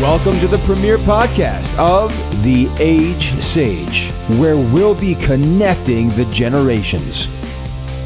Welcome to the premiere podcast of The Age Sage, where we'll be connecting the generations.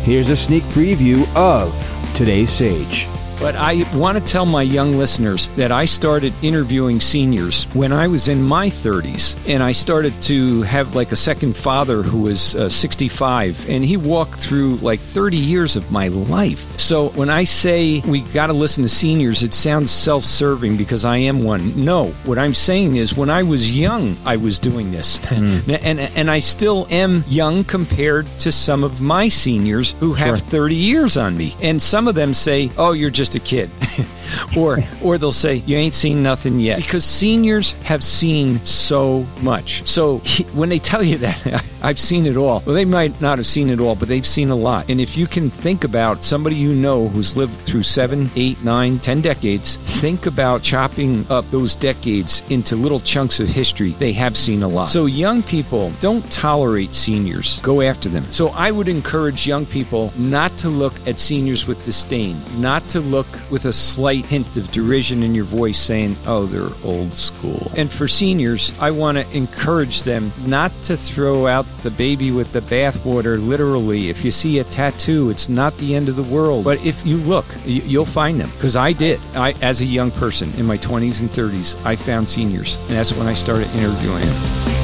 Here's a sneak preview of today's Sage. But I want to tell my young listeners that I started interviewing seniors when I was in my 30s. And I started to have like a second father who was uh, 65. And he walked through like 30 years of my life. So when I say we got to listen to seniors, it sounds self serving because I am one. No, what I'm saying is when I was young, I was doing this. Mm. and, and I still am young compared to some of my seniors who have sure. 30 years on me. And some of them say, oh, you're just just a kid. or or they'll say you ain't seen nothing yet because seniors have seen so much. So when they tell you that I've seen it all. Well, they might not have seen it all, but they've seen a lot. And if you can think about somebody you know who's lived through seven, eight, nine, ten decades, think about chopping up those decades into little chunks of history. They have seen a lot. So young people don't tolerate seniors. Go after them. So I would encourage young people not to look at seniors with disdain, not to look with a slight hint of derision in your voice saying, oh, they're old school. And for seniors, I want to encourage them not to throw out the baby with the bathwater literally. If you see a tattoo, it's not the end of the world. But if you look, you'll find them. Because I did. I, as a young person in my 20s and 30s, I found seniors. And that's when I started interviewing them.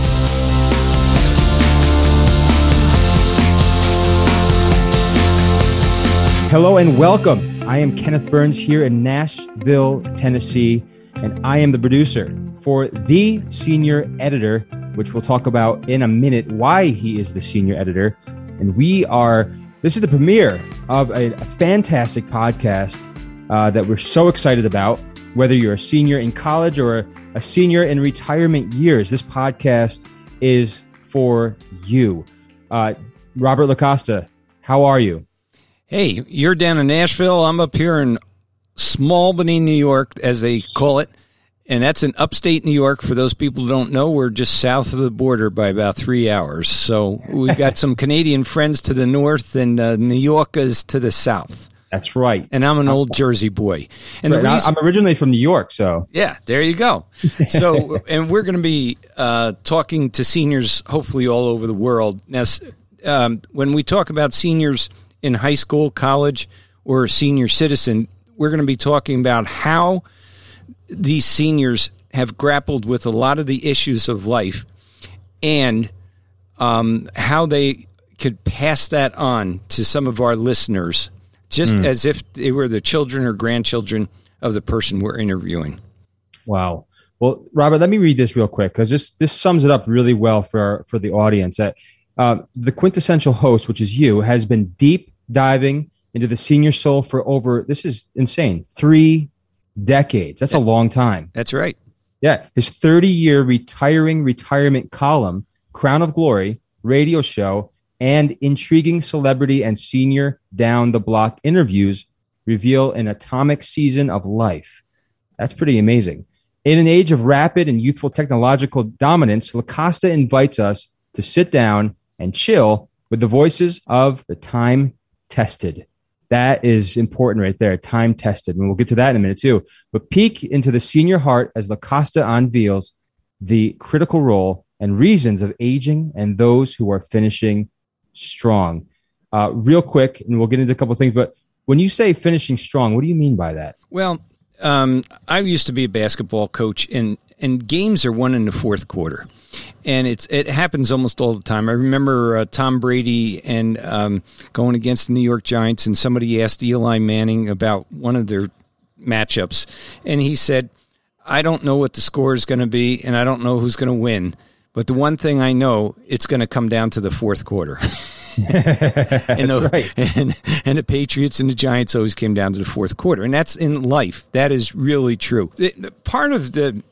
Hello and welcome I am Kenneth Burns here in Nashville, Tennessee, and I am the producer for the senior editor, which we'll talk about in a minute why he is the senior editor. And we are, this is the premiere of a, a fantastic podcast uh, that we're so excited about. Whether you're a senior in college or a senior in retirement years, this podcast is for you. Uh, Robert LaCosta, how are you? Hey, you're down in Nashville. I'm up here in Smallbany, New York, as they call it. And that's in upstate New York. For those people who don't know, we're just south of the border by about three hours. So we've got some Canadian friends to the north and uh, New Yorkers to the south. That's right. And I'm an old Jersey boy. And right. reason, I'm originally from New York, so yeah, there you go. So, and we're going to be uh, talking to seniors, hopefully all over the world. Now, um, when we talk about seniors in high school, college, or a senior citizen, we're going to be talking about how these seniors have grappled with a lot of the issues of life and um, how they could pass that on to some of our listeners, just mm. as if they were the children or grandchildren of the person we're interviewing. Wow. Well, Robert, let me read this real quick because this this sums it up really well for our, for the audience. That uh, the quintessential host, which is you, has been deep diving into the senior soul for over, this is insane, three decades. That's a long time. That's right. Yeah. His 30 year retiring retirement column, Crown of Glory, radio show, and intriguing celebrity and senior down the block interviews reveal an atomic season of life. That's pretty amazing. In an age of rapid and youthful technological dominance, LaCosta invites us to sit down and chill with the voices of the time tested. That is important right there, time tested. And we'll get to that in a minute too. But peek into the senior heart as LaCosta unveils the critical role and reasons of aging and those who are finishing strong. Uh, real quick, and we'll get into a couple things, but when you say finishing strong, what do you mean by that? Well, um, I used to be a basketball coach, and and games are won in the fourth quarter, and it's it happens almost all the time. I remember uh, Tom Brady and um, going against the New York Giants, and somebody asked Eli Manning about one of their matchups, and he said, "I don't know what the score is going to be, and I don't know who's going to win, but the one thing I know, it's going to come down to the fourth quarter." and, the, right. and, and the Patriots and the Giants always came down to the fourth quarter, and that's in life. That is really true. part of the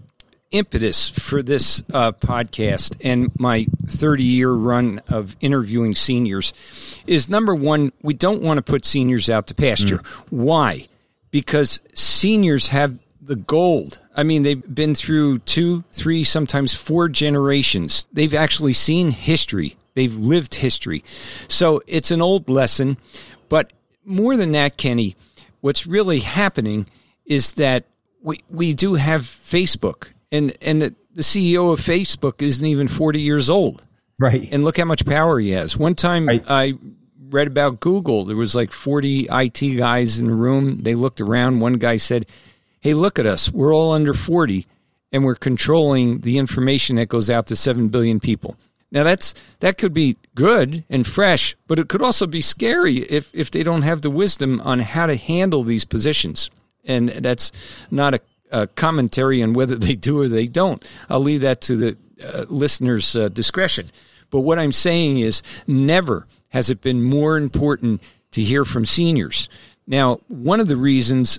impetus for this uh, podcast and my 30 year run of interviewing seniors is number one, we don't want to put seniors out to pasture. Mm. Why? Because seniors have the gold. I mean, they've been through two, three, sometimes four generations. They've actually seen history, they've lived history. So it's an old lesson. But more than that, Kenny, what's really happening is that we we do have Facebook, and and the, the CEO of Facebook isn't even forty years old, right? And look how much power he has. One time right. I read about Google. There was like forty IT guys in the room. They looked around. One guy said, "Hey, look at us. We're all under forty, and we're controlling the information that goes out to seven billion people." Now that's that could be good and fresh, but it could also be scary if if they don't have the wisdom on how to handle these positions. And that's not a, a commentary on whether they do or they don't. I'll leave that to the uh, listener's uh, discretion. But what I'm saying is, never has it been more important to hear from seniors. Now, one of the reasons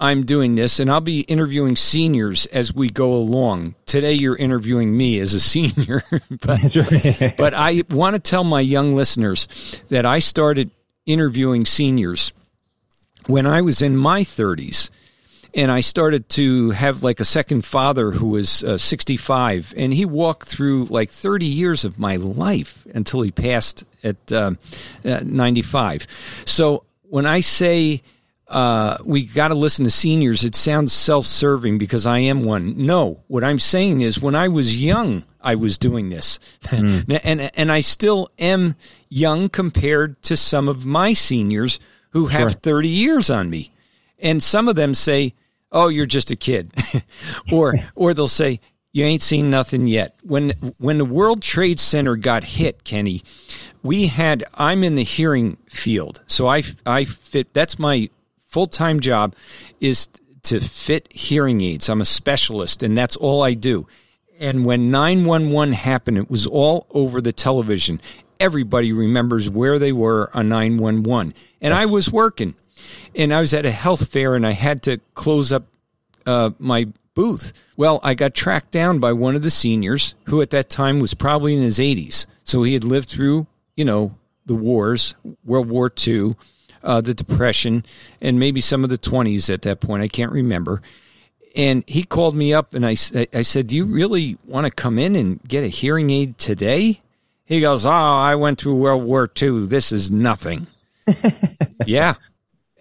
I'm doing this, and I'll be interviewing seniors as we go along. Today, you're interviewing me as a senior, but, but I want to tell my young listeners that I started interviewing seniors when I was in my 30s. And I started to have like a second father who was uh, 65, and he walked through like 30 years of my life until he passed at uh, uh, 95. So when I say, uh, we got to listen to seniors. It sounds self serving because I am one. No, what I'm saying is when I was young, I was doing this. Mm. and, and I still am young compared to some of my seniors who have sure. 30 years on me. And some of them say, Oh, you're just a kid. or, or they'll say, you ain't seen nothing yet. When when the World Trade Center got hit, Kenny, we had I'm in the hearing field, so I I fit. That's my full time job is to fit hearing aids. I'm a specialist, and that's all I do. And when 911 happened, it was all over the television. Everybody remembers where they were on 911. And I was working, and I was at a health fair, and I had to close up uh, my booth. Well, I got tracked down by one of the seniors who at that time was probably in his 80s. So he had lived through, you know, the wars, World War II uh, the Depression, and maybe some of the 20s at that point. I can't remember. And he called me up and I, I said, Do you really want to come in and get a hearing aid today? He goes, Oh, I went through World War II. This is nothing. yeah.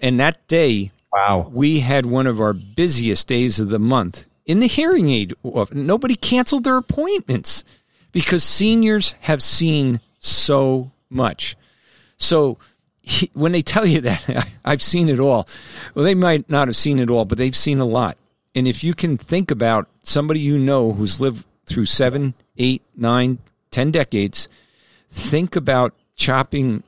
And that day, wow, we had one of our busiest days of the month in the hearing aid. Nobody canceled their appointments because seniors have seen so much. So he, when they tell you that, I've seen it all. Well, they might not have seen it all, but they've seen a lot. And if you can think about somebody you know who's lived through seven, eight, nine, ten decades, think about chopping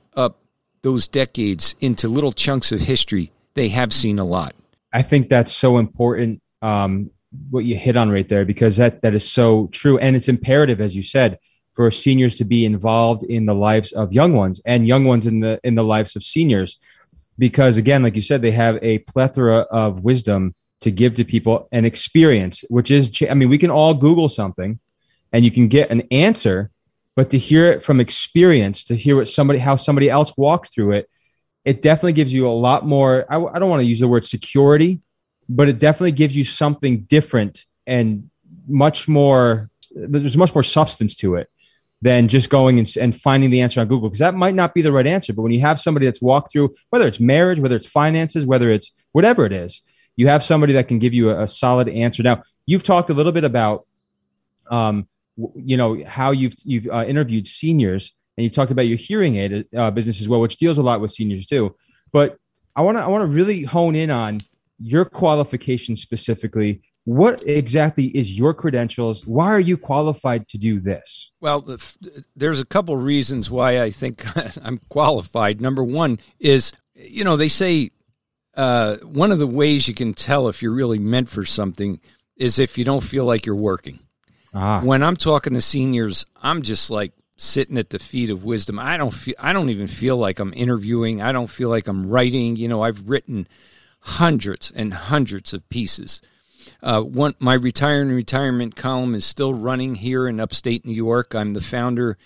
those decades into little chunks of history. They have seen a lot. I think that's so important. Um, what you hit on right there, because that that is so true, and it's imperative, as you said for seniors to be involved in the lives of young ones and young ones in the in the lives of seniors because again like you said they have a plethora of wisdom to give to people and experience which is i mean we can all google something and you can get an answer but to hear it from experience to hear what somebody how somebody else walked through it it definitely gives you a lot more I, I don't want to use the word security but it definitely gives you something different and much more there's much more substance to it than just going and, and finding the answer on Google because that might not be the right answer. But when you have somebody that's walked through, whether it's marriage, whether it's finances, whether it's whatever it is, you have somebody that can give you a, a solid answer. Now, you've talked a little bit about, um, you know, how you've you've uh, interviewed seniors and you've talked about your hearing aid uh, business as well, which deals a lot with seniors too. But I want to I want to really hone in on your qualifications specifically. What exactly is your credentials? Why are you qualified to do this? Well there's a couple reasons why i think i'm qualified. Number one is you know they say uh, one of the ways you can tell if you're really meant for something is if you don't feel like you're working ah. when i'm talking to seniors i'm just like sitting at the feet of wisdom i don't feel i don't even feel like i'm interviewing i don't feel like i'm writing you know i've written hundreds and hundreds of pieces uh, one, my retire and retirement column is still running here in upstate New York. I'm the founder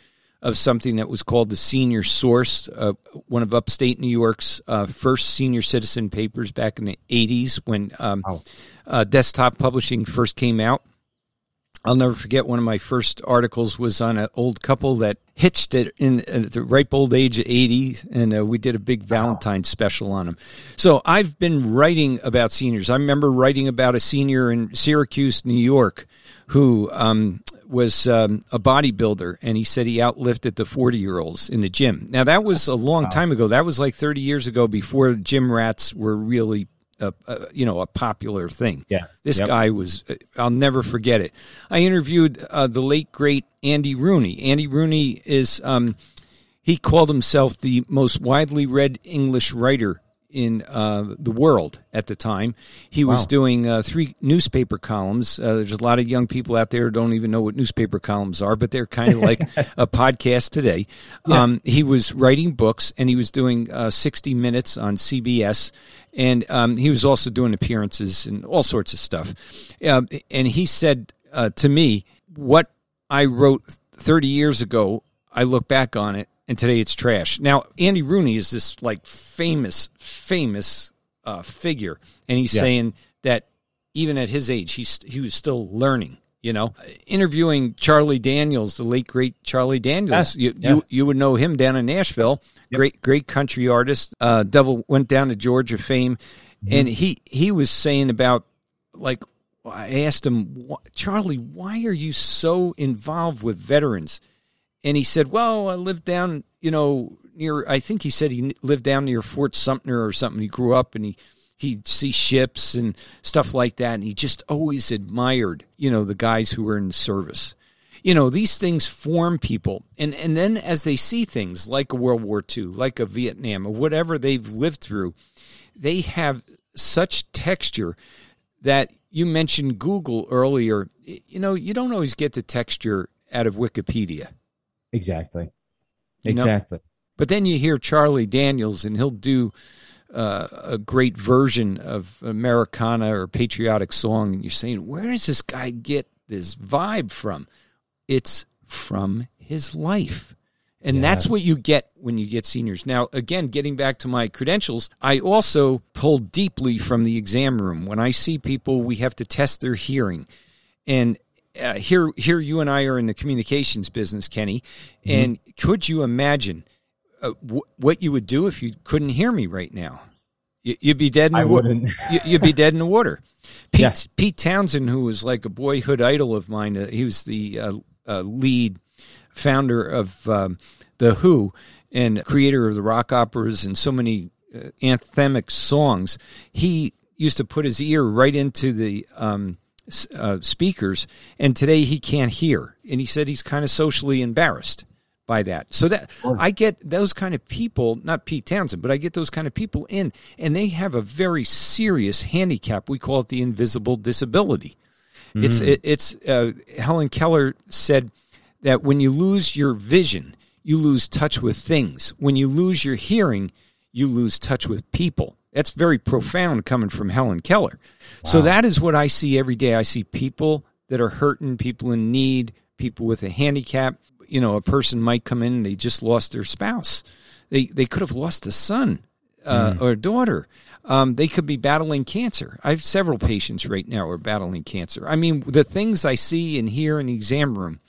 of something that was called the Senior Source, uh, one of upstate New York's uh, first senior citizen papers back in the 80s when um, wow. Uh, desktop publishing first came out. I'll never forget one of my first articles was on an old couple that hitched it in at the ripe old age of 80 and uh, we did a big valentine special on them so i've been writing about seniors. I remember writing about a senior in syracuse new york who um, was um, a bodybuilder and he said he outlifted the 40 year olds in the gym. Now that was a long time ago. That was like 30 years ago before gym rats were really a, a, you know a popular thing. Yeah, this Yep. guy was. I'll never forget it. I interviewed uh, the late great Andy Rooney. Andy Rooney is um, he called himself the most widely read English writer in uh, the world at the time. He was Wow. doing uh, three newspaper columns. Uh, there's a lot of young people out there who don't even know what newspaper columns are, but they're kind of like a podcast today. Um, he was writing books and he was doing uh, 60 Minutes on CBS. And um, he was also doing appearances and all sorts of stuff. Um, and he said uh, to me, What I wrote 30 years ago, I look back on it and today it's trash. Now, Andy Rooney is this like famous, famous uh, figure, and he's Yeah. saying that even at his age, he's he was still learning. You know, interviewing Charlie Daniels, the late great Charlie Daniels. Yes, You, yes. you you would know him down in Nashville. Great great country artist. Uh, Devil went down to Georgia fame, Mm-hmm. and he he was saying about like I asked him, Charlie, why are you so involved with veterans? And he said, "Well, I lived down, you know, near. I think he said he lived down near Fort Sumter or something. He grew up and he he'd see ships and stuff like that, and he just always admired, you know, the guys who were in service. You know, these things form people, and and then as they see things like a World War II, like a Vietnam, or whatever they've lived through, they have such texture that you mentioned Google earlier. You know, you don't always get the texture out of Wikipedia. Exactly. You know? Exactly. But then you hear Charlie Daniels, and he'll do uh, a great version of Americana or patriotic song, and you're saying, where does this guy get this vibe from? It's from his life. And that's what you get when you get seniors. Now, again, getting back to my credentials, I also pull deeply from the exam room. When I see people, we have to test their hearing. And uh, here, here, you and I are in the communications business, Kenny. And could you imagine uh, w- what you would do if you couldn't hear me right now? You- You'd be dead in the I water. wouldn't. You'd be dead in the water. Pete, Yeah. Pete Townshend, who was like a boyhood idol of mine, uh, he was the uh, uh, lead founder of um, the Who and creator of the rock operas and so many uh, anthemic songs. He used to put his ear right into the um, uh, speakers, and today he can't hear. And he said he's kind of socially embarrassed by that. So that I get those kind of people, not Pete Townshend, but I get those kind of people in, and they have a very serious handicap. We call it the invisible disability. It's it, it's uh, Helen Keller said that when you lose your vision, you lose touch with things. When you lose your hearing, you lose touch with people. That's very profound coming from Helen Keller. So that is what I see every day. I see people that are hurting, people in need, people with a handicap. You know, a person might come in and they just lost their spouse. They they could have lost a son uh, or a daughter. Um, they could be battling cancer. I have several patients right now who are battling cancer. I mean, the things I see and hear in the exam room,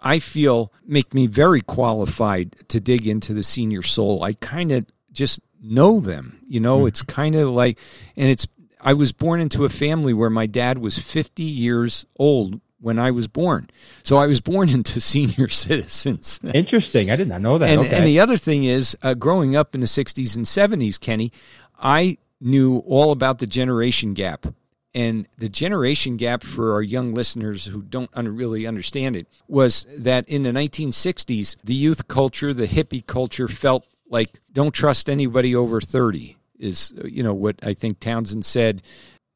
I feel make me very qualified to dig into the senior soul. I kind of just know them. You know, it's kind of like, and it's. I was born into a family where my dad was 50 years old when I was born, so I was born into senior citizens. Interesting. I did not know that. And, okay. and the other thing is, uh, growing up in the 60s and 70s, Kenny, I knew all about the generation gap. And the generation gap for our young listeners who don't un- really understand it was that in the 1960s, the youth culture, the hippie culture felt like don't trust anybody over 30 is, you know, what I think Townshend said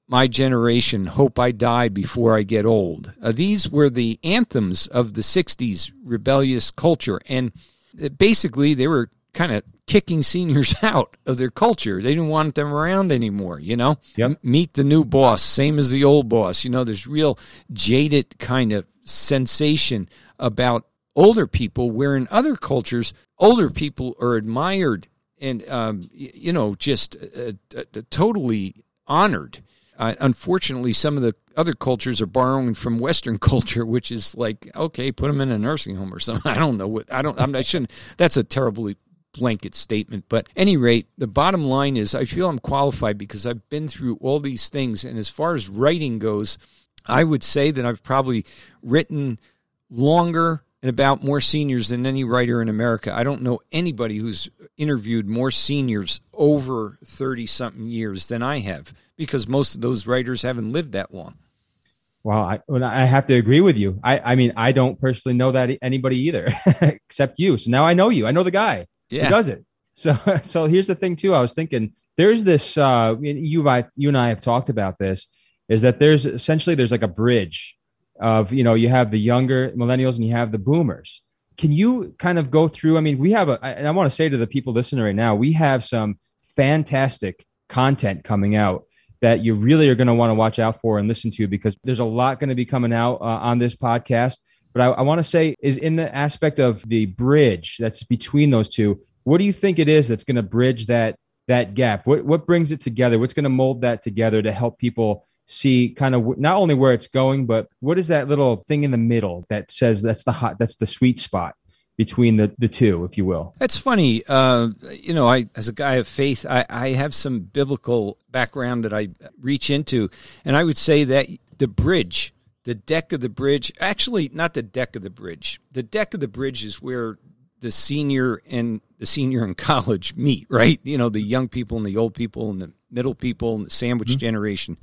my generation, hope I die before I get old. Uh, these were the anthems of the 60s rebellious culture. And basically, they were kind of kicking seniors out of their culture. They didn't want them around anymore, you know? Yep. Meet the new boss, same as the old boss. You know, there's real jaded kind of sensation about older people, where in other cultures, older people are admired and, um, you know, just uh, uh, uh, totally honored. Uh, unfortunately, some of the other cultures are borrowing from Western culture, which is like, okay, put them in a nursing home or something. I don't know what I don't. I'm, I shouldn't. That's a terribly blanket statement. But any rate, the bottom line is, I feel I'm qualified because I've been through all these things, and as far as writing goes, I would say that I've probably written longer and about more seniors than any writer in America. I don't know anybody who's interviewed more seniors over 30 something years than I have because most of those writers haven't lived that long. Well, I, I have to agree with you. I, I mean, I don't personally know that anybody either, except you. So now I know you. I know the guy yeah. who does it. So, so here's the thing too. I was thinking there's this. Uh, you, I, you and I have talked about this. Is that there's essentially there's like a bridge of you know you have the younger millennials and you have the boomers. Can you kind of go through? I mean, we have a, and I want to say to the people listening right now, we have some fantastic content coming out that you really are going to want to watch out for and listen to because there's a lot going to be coming out uh, on this podcast. But I, I want to say is in the aspect of the bridge that's between those two. What do you think it is that's going to bridge that that gap? What what brings it together? What's going to mold that together to help people see kind of not only where it's going, but what is that little thing in the middle that says that's the hot, that's the sweet spot between the, the two, if you will. That's funny. Uh, you know, I as a guy of faith, I, I have some biblical background that I reach into, and I would say that the bridge, the deck of the bridge, actually not the deck of the bridge. The deck of the bridge is where the senior and the senior in college meet, right? You know, the young people and the old people and the middle people and the sandwich mm-hmm. generation.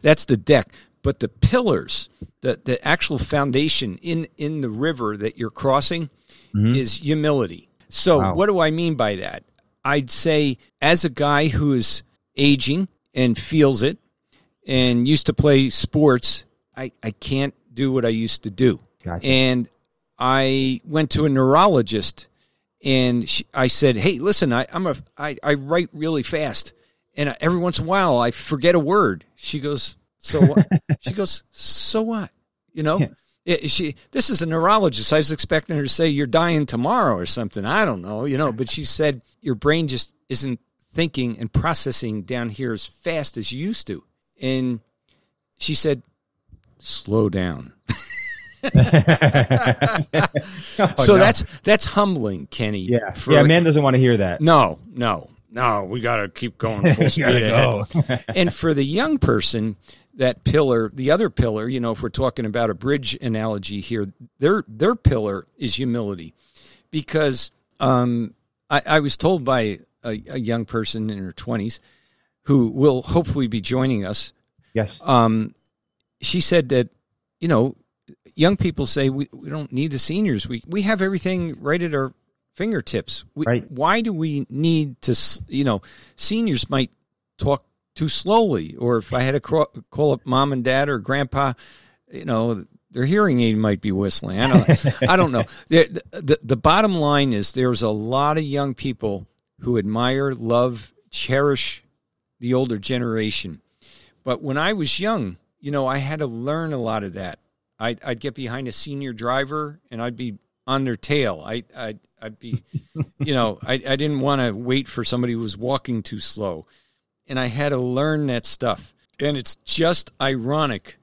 That's the deck but the pillars, the the actual foundation in in the river that you're crossing mm-hmm. is humility. So wow. what do I mean by that? I'd say as a guy who is aging and feels it and used to play sports, I, I can't do what I used to do. Gotcha. And I went to a neurologist and she, I said, "Hey, listen, I, I'm a I, I write really fast, and every once in a while I forget a word." She goes, "So what?" she goes, "So what?" You know, it, she this is a neurologist. I was expecting her to say you're dying tomorrow or something. I don't know, you know, but she said your brain just isn't thinking and processing down here as fast as you used to. And she said, "Slow down." oh, so no. that's that's humbling, Kenny. Yeah, yeah. Man doesn't want to hear that. No, no, no. We got to keep going full speed ahead. and for the young person, that pillar, the other pillar, you know, if we're talking about a bridge analogy here, their their pillar is humility, because um, I, I, was told by a, a, young person in her twenties who will hopefully be joining us. Yes. Um, she said that you know, young people say we, we don't need the seniors. We we have everything right at our fingertips. We, right. Why do we need to? You know, seniors might talk too slowly, or if I had to call up mom and dad or grandpa, you know, their hearing aid might be whistling. I don't, I don't know. The, the, the bottom line is there's a lot of young people who admire, love, cherish the older generation. But when I was young, you know, I had to learn a lot of that. I'd, I'd get behind a senior driver and I'd be on their tail. I, I'd, I'd be, you know, I, I didn't want to wait for somebody who was walking too slow and I had to learn that stuff. And it's just ironic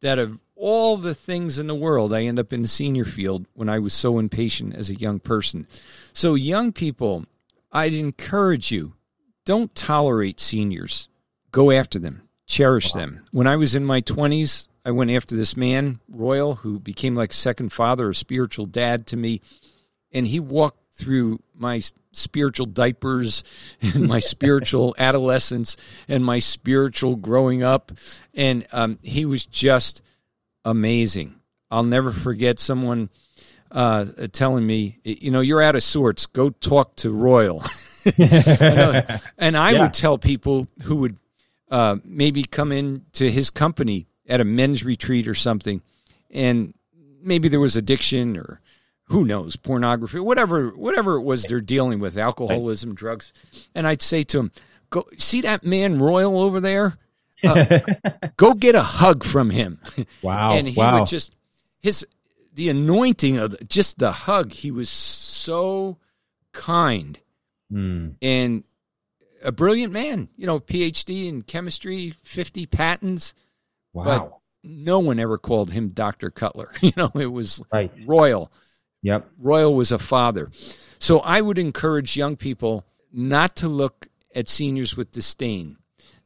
that of all the things in the world, I end up in the senior field when I was so impatient as a young person. So, young people, I'd encourage you don't tolerate seniors, go after them, cherish wow. them. When I was in my 20s, I went after this man, Royal, who became like a second father, a spiritual dad to me. And he walked through my spiritual diapers and my spiritual adolescence and my spiritual growing up. And um, he was just amazing. I'll never forget someone uh, telling me, you know, you're out of sorts. Go talk to Royal. and I yeah. would tell people who would uh, maybe come in to his company at a men's retreat or something, and maybe there was addiction or who knows pornography whatever whatever it was they're dealing with alcoholism drugs and i'd say to him go see that man royal over there uh, go get a hug from him wow and he wow. would just his the anointing of just the hug he was so kind mm. and a brilliant man you know phd in chemistry 50 patents wow but no one ever called him Dr. Cutler. You know, it was Right. Royal. Yep. Royal was a father. So I would encourage young people not to look at seniors with disdain,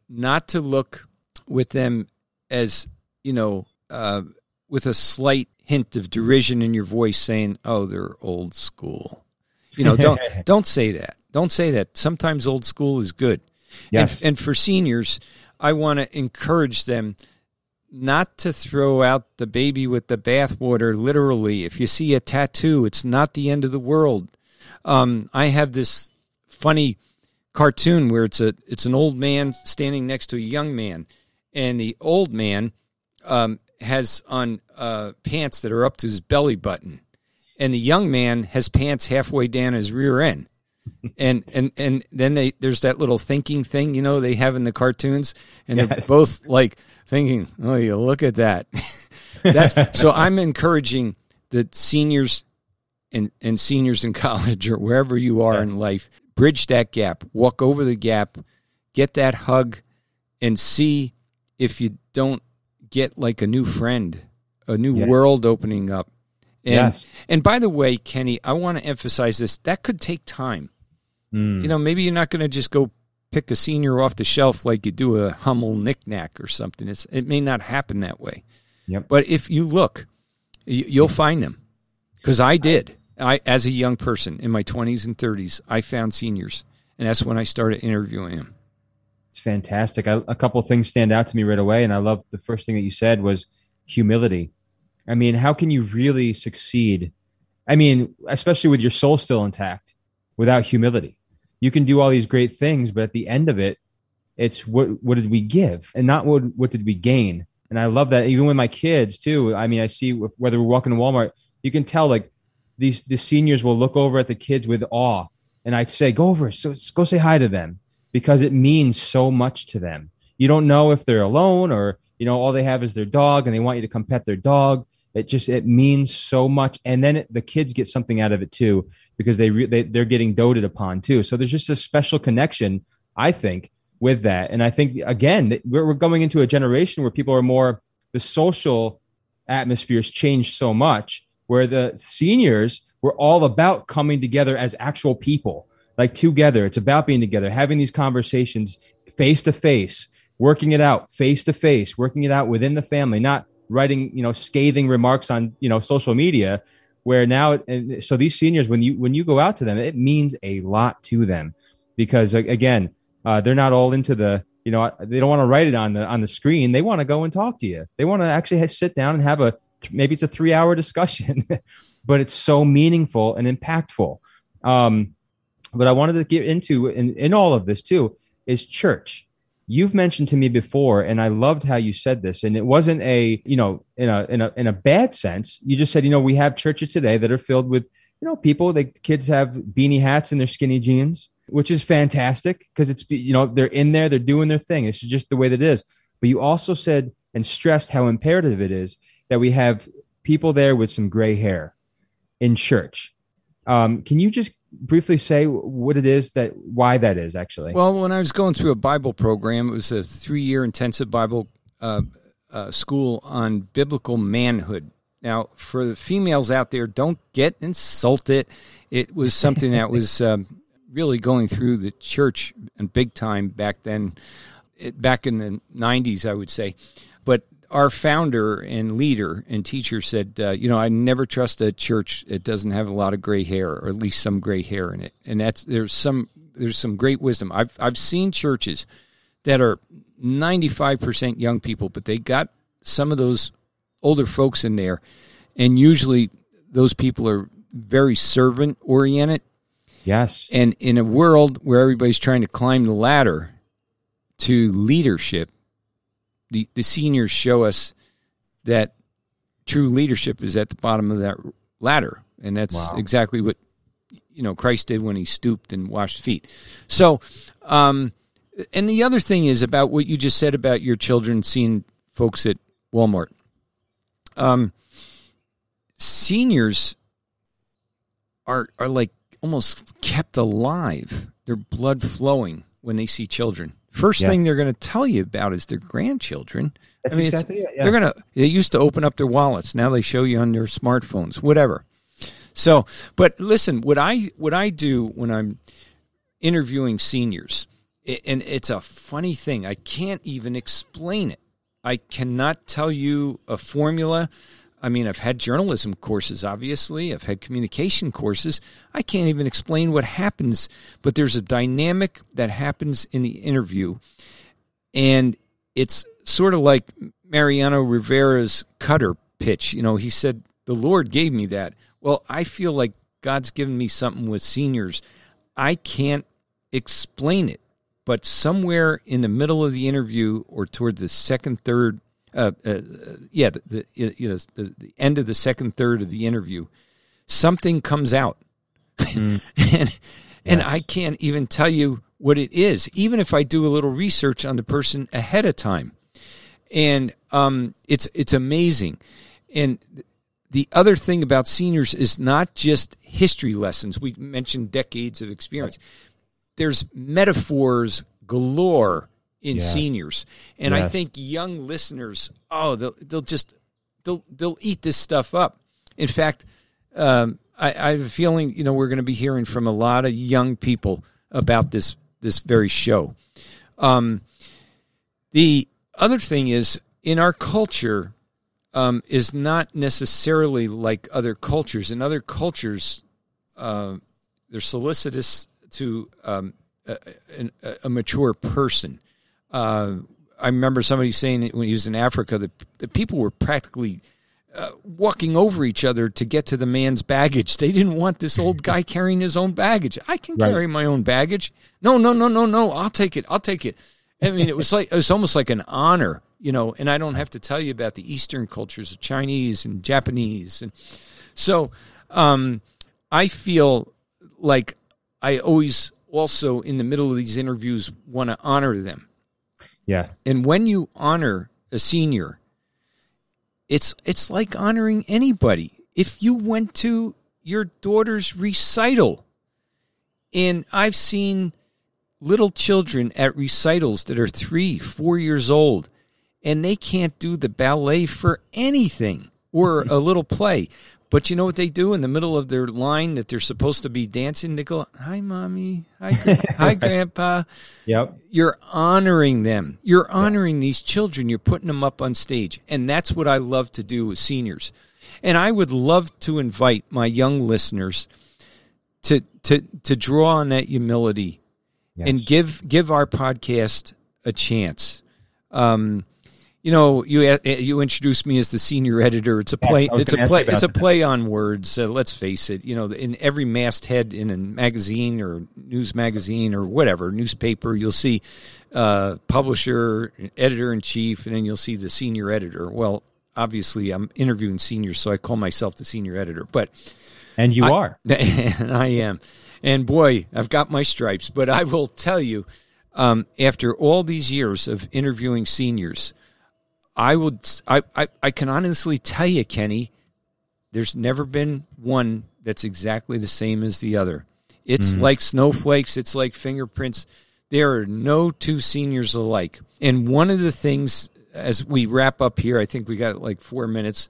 not to look with them as, you know, uh, with a slight hint of derision in your voice saying, oh, they're old school. You know, don't don't say that. Don't say that. Sometimes old school is good. Yes. And, and for seniors, I want to encourage them not to throw out the baby with the bathwater literally. If you see a tattoo, it's not the end of the world. Um, I have this funny cartoon where it's a it's an old man standing next to a young man, and the old man um, has on uh, pants that are up to his belly button, and the young man has pants halfway down his rear end. and and and then they there's that little thinking thing you know they have in the cartoons and they're both like thinking oh you look at that that's so i'm encouraging the seniors and and seniors in college or wherever you are Yes. in life bridge that gap walk over the gap get that hug and see if you don't get like a new friend a new Yes. world opening up and Yes. and by the way kenny i want to emphasize this that could take time Mm. you know, maybe you're not going to just go pick a senior off the shelf like you do a Hummel knickknack or something. It's, it may not happen that way. Yep. But if you look, you, you'll find them. Because I did. I, as a young person in my 20s and 30s, I found seniors, and that's when I started interviewing them. It's fantastic. I, a couple of things stand out to me right away, and I love the first thing that you said was humility. I mean, how can you really succeed? I mean, especially with your soul still intact, without humility. You can do all these great things, but at the end of it, it's what what did we give, and not what what did we gain. And I love that. Even with my kids too. I mean, I see whether we're walking to Walmart, you can tell like these the seniors will look over at the kids with awe, and I'd say, "Go over, so go say hi to them." because it means so much to them. You don't know if they're alone or you know all they have is their dog and they want you to come pet their dog. It just it means so much, and then it, the kids get something out of it too because they, re, they they're getting doted upon too. So there's just a special connection, I think, with that. And I think again we're, we're going into a generation where people are more the social atmospheres changed so much where the seniors were all about coming together as actual people like together it's about being together having these conversations face to face working it out face to face working it out within the family not writing you know scathing remarks on you know social media where now and so these seniors when you when you go out to them it means a lot to them because again uh, they're not all into the you know they don't want to write it on the on the screen. They want to go and talk to you. They want to actually sit down and have a maybe it's a three hour discussion but it's so meaningful and impactful. Um, but i wanted to get into in, in all of this too is church you've mentioned to me before and i loved how you said this and it wasn't a you know in a in a in a bad sense. You just said you know we have churches today that are filled with you know people the kids have beanie hats and their skinny jeans which is fantastic because it's you know they're in there they're doing their thing. It's just the way that it is. But you also said and stressed how imperative it is that we have people there with some gray hair in church. Um, can you just briefly say what it is that why that is actually Well, when I was going through a Bible program, it was a three year intensive Bible uh, uh, school on biblical manhood. Now, for the females out there, don't get insulted. It was something that was um, really going through the church and big time back then, it, back in the 90s, I would say. But our founder and leader and teacher said, uh, you know, I never trust a church that doesn't have a lot of gray hair, or at least some gray hair in it. And that's there's some there's some great wisdom. I've I've seen churches that are 95% young people, but they got some of those older folks in there, and usually those people are very servant oriented. yes And in a world where everybody's trying to climb the ladder to leadership, the, the seniors show us that true leadership is at the bottom of that ladder. And that's Wow. exactly what you know Christ did when he stooped and washed feet. So, um, and the other thing is about what you just said about your children seeing folks at Walmart. Um, seniors are are like almost kept alive. Their blood flowing when they see children first Yeah. thing they're going to tell you about is their grandchildren. That's I mean, exactly it. Yeah. They're gonna. They used to open up their wallets. Now they show you on their smartphones, whatever. So, but listen, what I what I do when I'm interviewing seniors, and it's a funny thing. I can't even explain it. I cannot tell you a formula. I mean, I've had journalism courses, obviously. I've had communication courses. I can't even explain what happens, but there's a dynamic that happens in the interview. And it's sort of like Mariano Rivera's cutter pitch. You know, he said, The Lord gave me that. Well, I feel like God's given me something with seniors. I can't explain it, but somewhere in the middle of the interview or toward the second, third, uh, uh, yeah, the, the you know the, the end of the second third of the interview, something comes out, and and I can't even tell you what it is, even if I do a little research on the person ahead of time, and um, it's it's amazing, and the other thing about seniors is not just history lessons. We mentioned decades of experience. There's metaphors galore in Yes. seniors, and I think young listeners, oh, they'll they'll just they'll they'll eat this stuff up. In fact, um, I, I have a feeling you know we're going to be hearing from a lot of young people about this this very show. Um, the other thing is in our culture um, is not necessarily like other cultures. In other cultures, uh, they're solicitous to um, a, a, a mature person. Uh, I remember somebody saying that when he was in Africa that the people were practically uh, walking over each other to get to the man's baggage. They didn't want this old guy carrying his own baggage. I can Right. carry my own baggage. No, no, no, no, no. I'll take it. I'll take it. I mean, it was like it was almost like an honor, you know. And I don't have to tell you about the Eastern cultures of Chinese and Japanese, and so um, I feel like I always also in the middle of these interviews want to honor them. Yeah. And when you honor a senior, it's it's like honoring anybody. If you went to your daughter's recital, and I've seen little children at recitals that are three, four years old, and they can't do the ballet for anything or a little play. But you know what they do in the middle of their line that they're supposed to be dancing? They go, "Hi, mommy. Hi, hi, grandpa." Yep. you're honoring them. You're honoring these children. You're putting them up on stage. And that's what I love to do with seniors. And I would love to invite my young listeners to to to draw on that humility and give give our podcast a chance. Um, you know, you you introduced me as the senior editor. It's a play. Was it's a play. It's a play on words. Uh, let's face it. You know, in every masthead in a magazine or news magazine or whatever newspaper, you'll see uh, publisher, editor in chief, and then you'll see the senior editor. Well, obviously, I'm interviewing seniors, so I call myself the senior editor. But And you I- are. and I am. And boy, I've got my stripes. But I will tell you, um, after all these years of interviewing seniors, I would, I, I, I can honestly tell you, Kenny, there's never been one that's exactly the same as the other. It's like snowflakes. It's like fingerprints. There are no two seniors alike. And one of the things, as we wrap up here, I think we got like four minutes.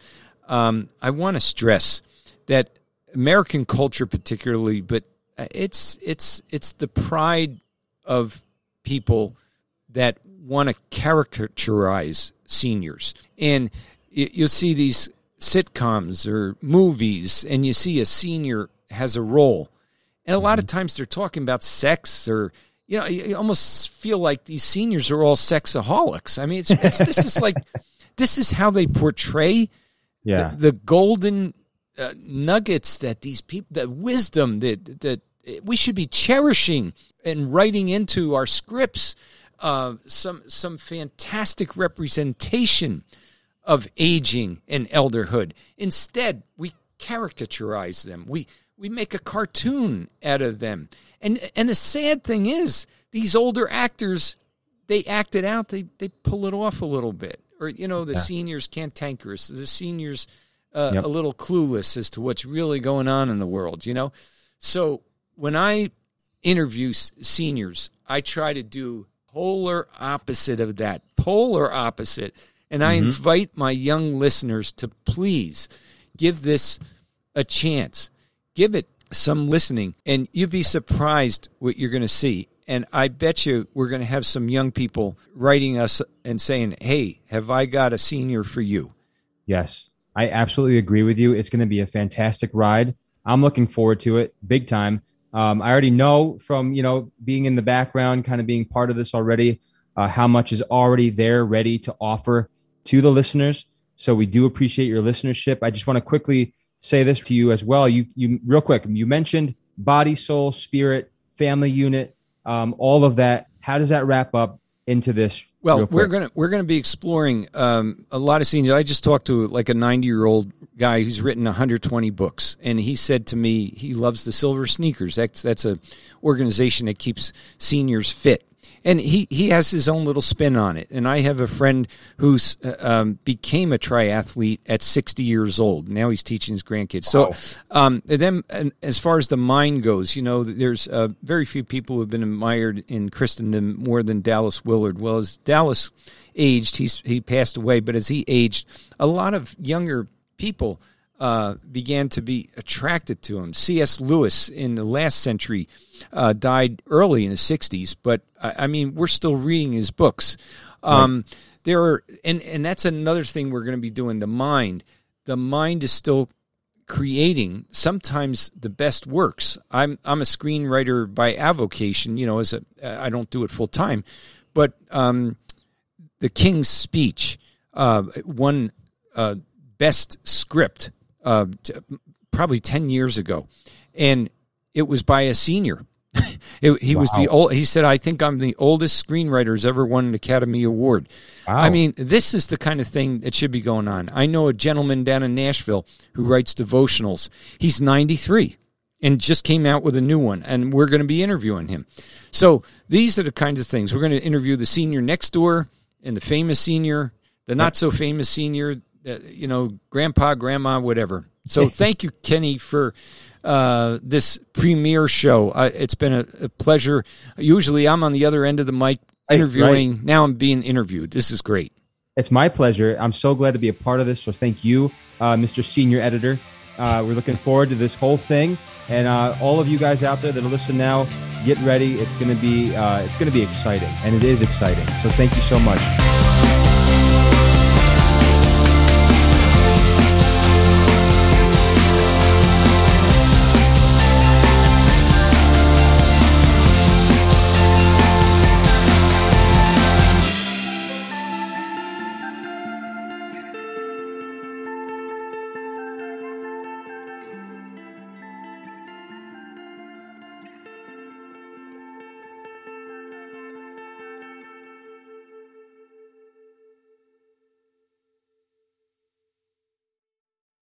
Um, I want to stress that American culture, particularly, but uh, it's it's it's the pride of people that want to caricaturize seniors, and you'll see these sitcoms or movies, and you see a senior has a role, and a lot of times they're talking about sex or. You know, you you almost feel like these seniors are all sexaholics. I mean, it's, it's this is like, this is how they portray Yeah. the, the golden uh, nuggets that these people, the wisdom that that we should be cherishing and writing into our scripts. Uh, some some fantastic representation of aging and elderhood. Instead, we caricaturize them. We we make a cartoon out of them. And and the sad thing is, these older actors, they act it out. They they pull it off a little bit. Or you know, the seniors cantankerous. The seniors uh, Yep. a little clueless as to what's really going on in the world. You know, so when I interview s- seniors, I try to do polar opposite of that. Polar opposite. And I Mm-hmm. invite my young listeners to please give this a chance. Give it some listening, and you'd be surprised what you're going to see. And I bet you we're going to have some young people writing us and saying, Hey, have I got a senior for you? Yes, I absolutely agree with you. It's going to be a fantastic ride. I'm looking forward to it big time. Um, I already know from you know being in the background, kind of being part of this already, uh, how much is already there, ready to offer to the listeners. So we do appreciate your listenership. I just want to quickly say this to you as well. You, you real quick. You mentioned body, soul, spirit, family unit, um, all of that. How does that wrap up into this? Well, we're gonna we're gonna be exploring um, a lot of scenes. I just talked to like a ninety year old guy who's written 120 books, and he said to me he loves the Silver Sneakers. That's that's a organization that keeps seniors fit, and he he has his own little spin on it. And I have a friend who's uh, um, became a triathlete at 60 years old. Now he's teaching his grandkids. So, um, then as far as the mind goes, you know, there's uh, very few people who have been admired in Christendom more than Dallas Willard. Well, as Dallas aged, he's he passed away, but as he aged, a lot of younger people uh, began to be attracted to him. C.S. Lewis in the last century uh, died early in the 60s, but I, I mean, we're still reading his books. Um, There are, and, and that's another thing we're going to be doing the mind. The mind is still creating sometimes the best works. I'm I'm a screenwriter by avocation, you know, as a I don't do it full time, but um, the King's Speech uh, won uh, best script uh, t- probably ten years ago, and it was by a senior. It- he was the old. He said, "I think I'm the oldest screenwriter who's ever won an Academy Award." Wow. I mean, this is the kind of thing that should be going on. I know a gentleman down in Nashville who writes devotionals. He's 93 and just came out with a new one, and we're going to be interviewing him. So these are the kinds of things we're going to interview: the senior next door and the famous senior, the not so famous senior, uh, you know, grandpa, grandma, whatever. So thank you, Kenny, for uh, this premiere show. Uh, it's been a, a pleasure. Usually, I'm on the other end of the mic Right, interviewing. Now I'm being interviewed. This is great. It's my pleasure. I'm so glad to be a part of this. So thank you, uh, Mr. Senior Editor. Uh, we're looking forward to this whole thing, and uh, all of you guys out there that are listening now, get ready. It's going to be uh, it's going to be exciting, and it is exciting. So thank you so much.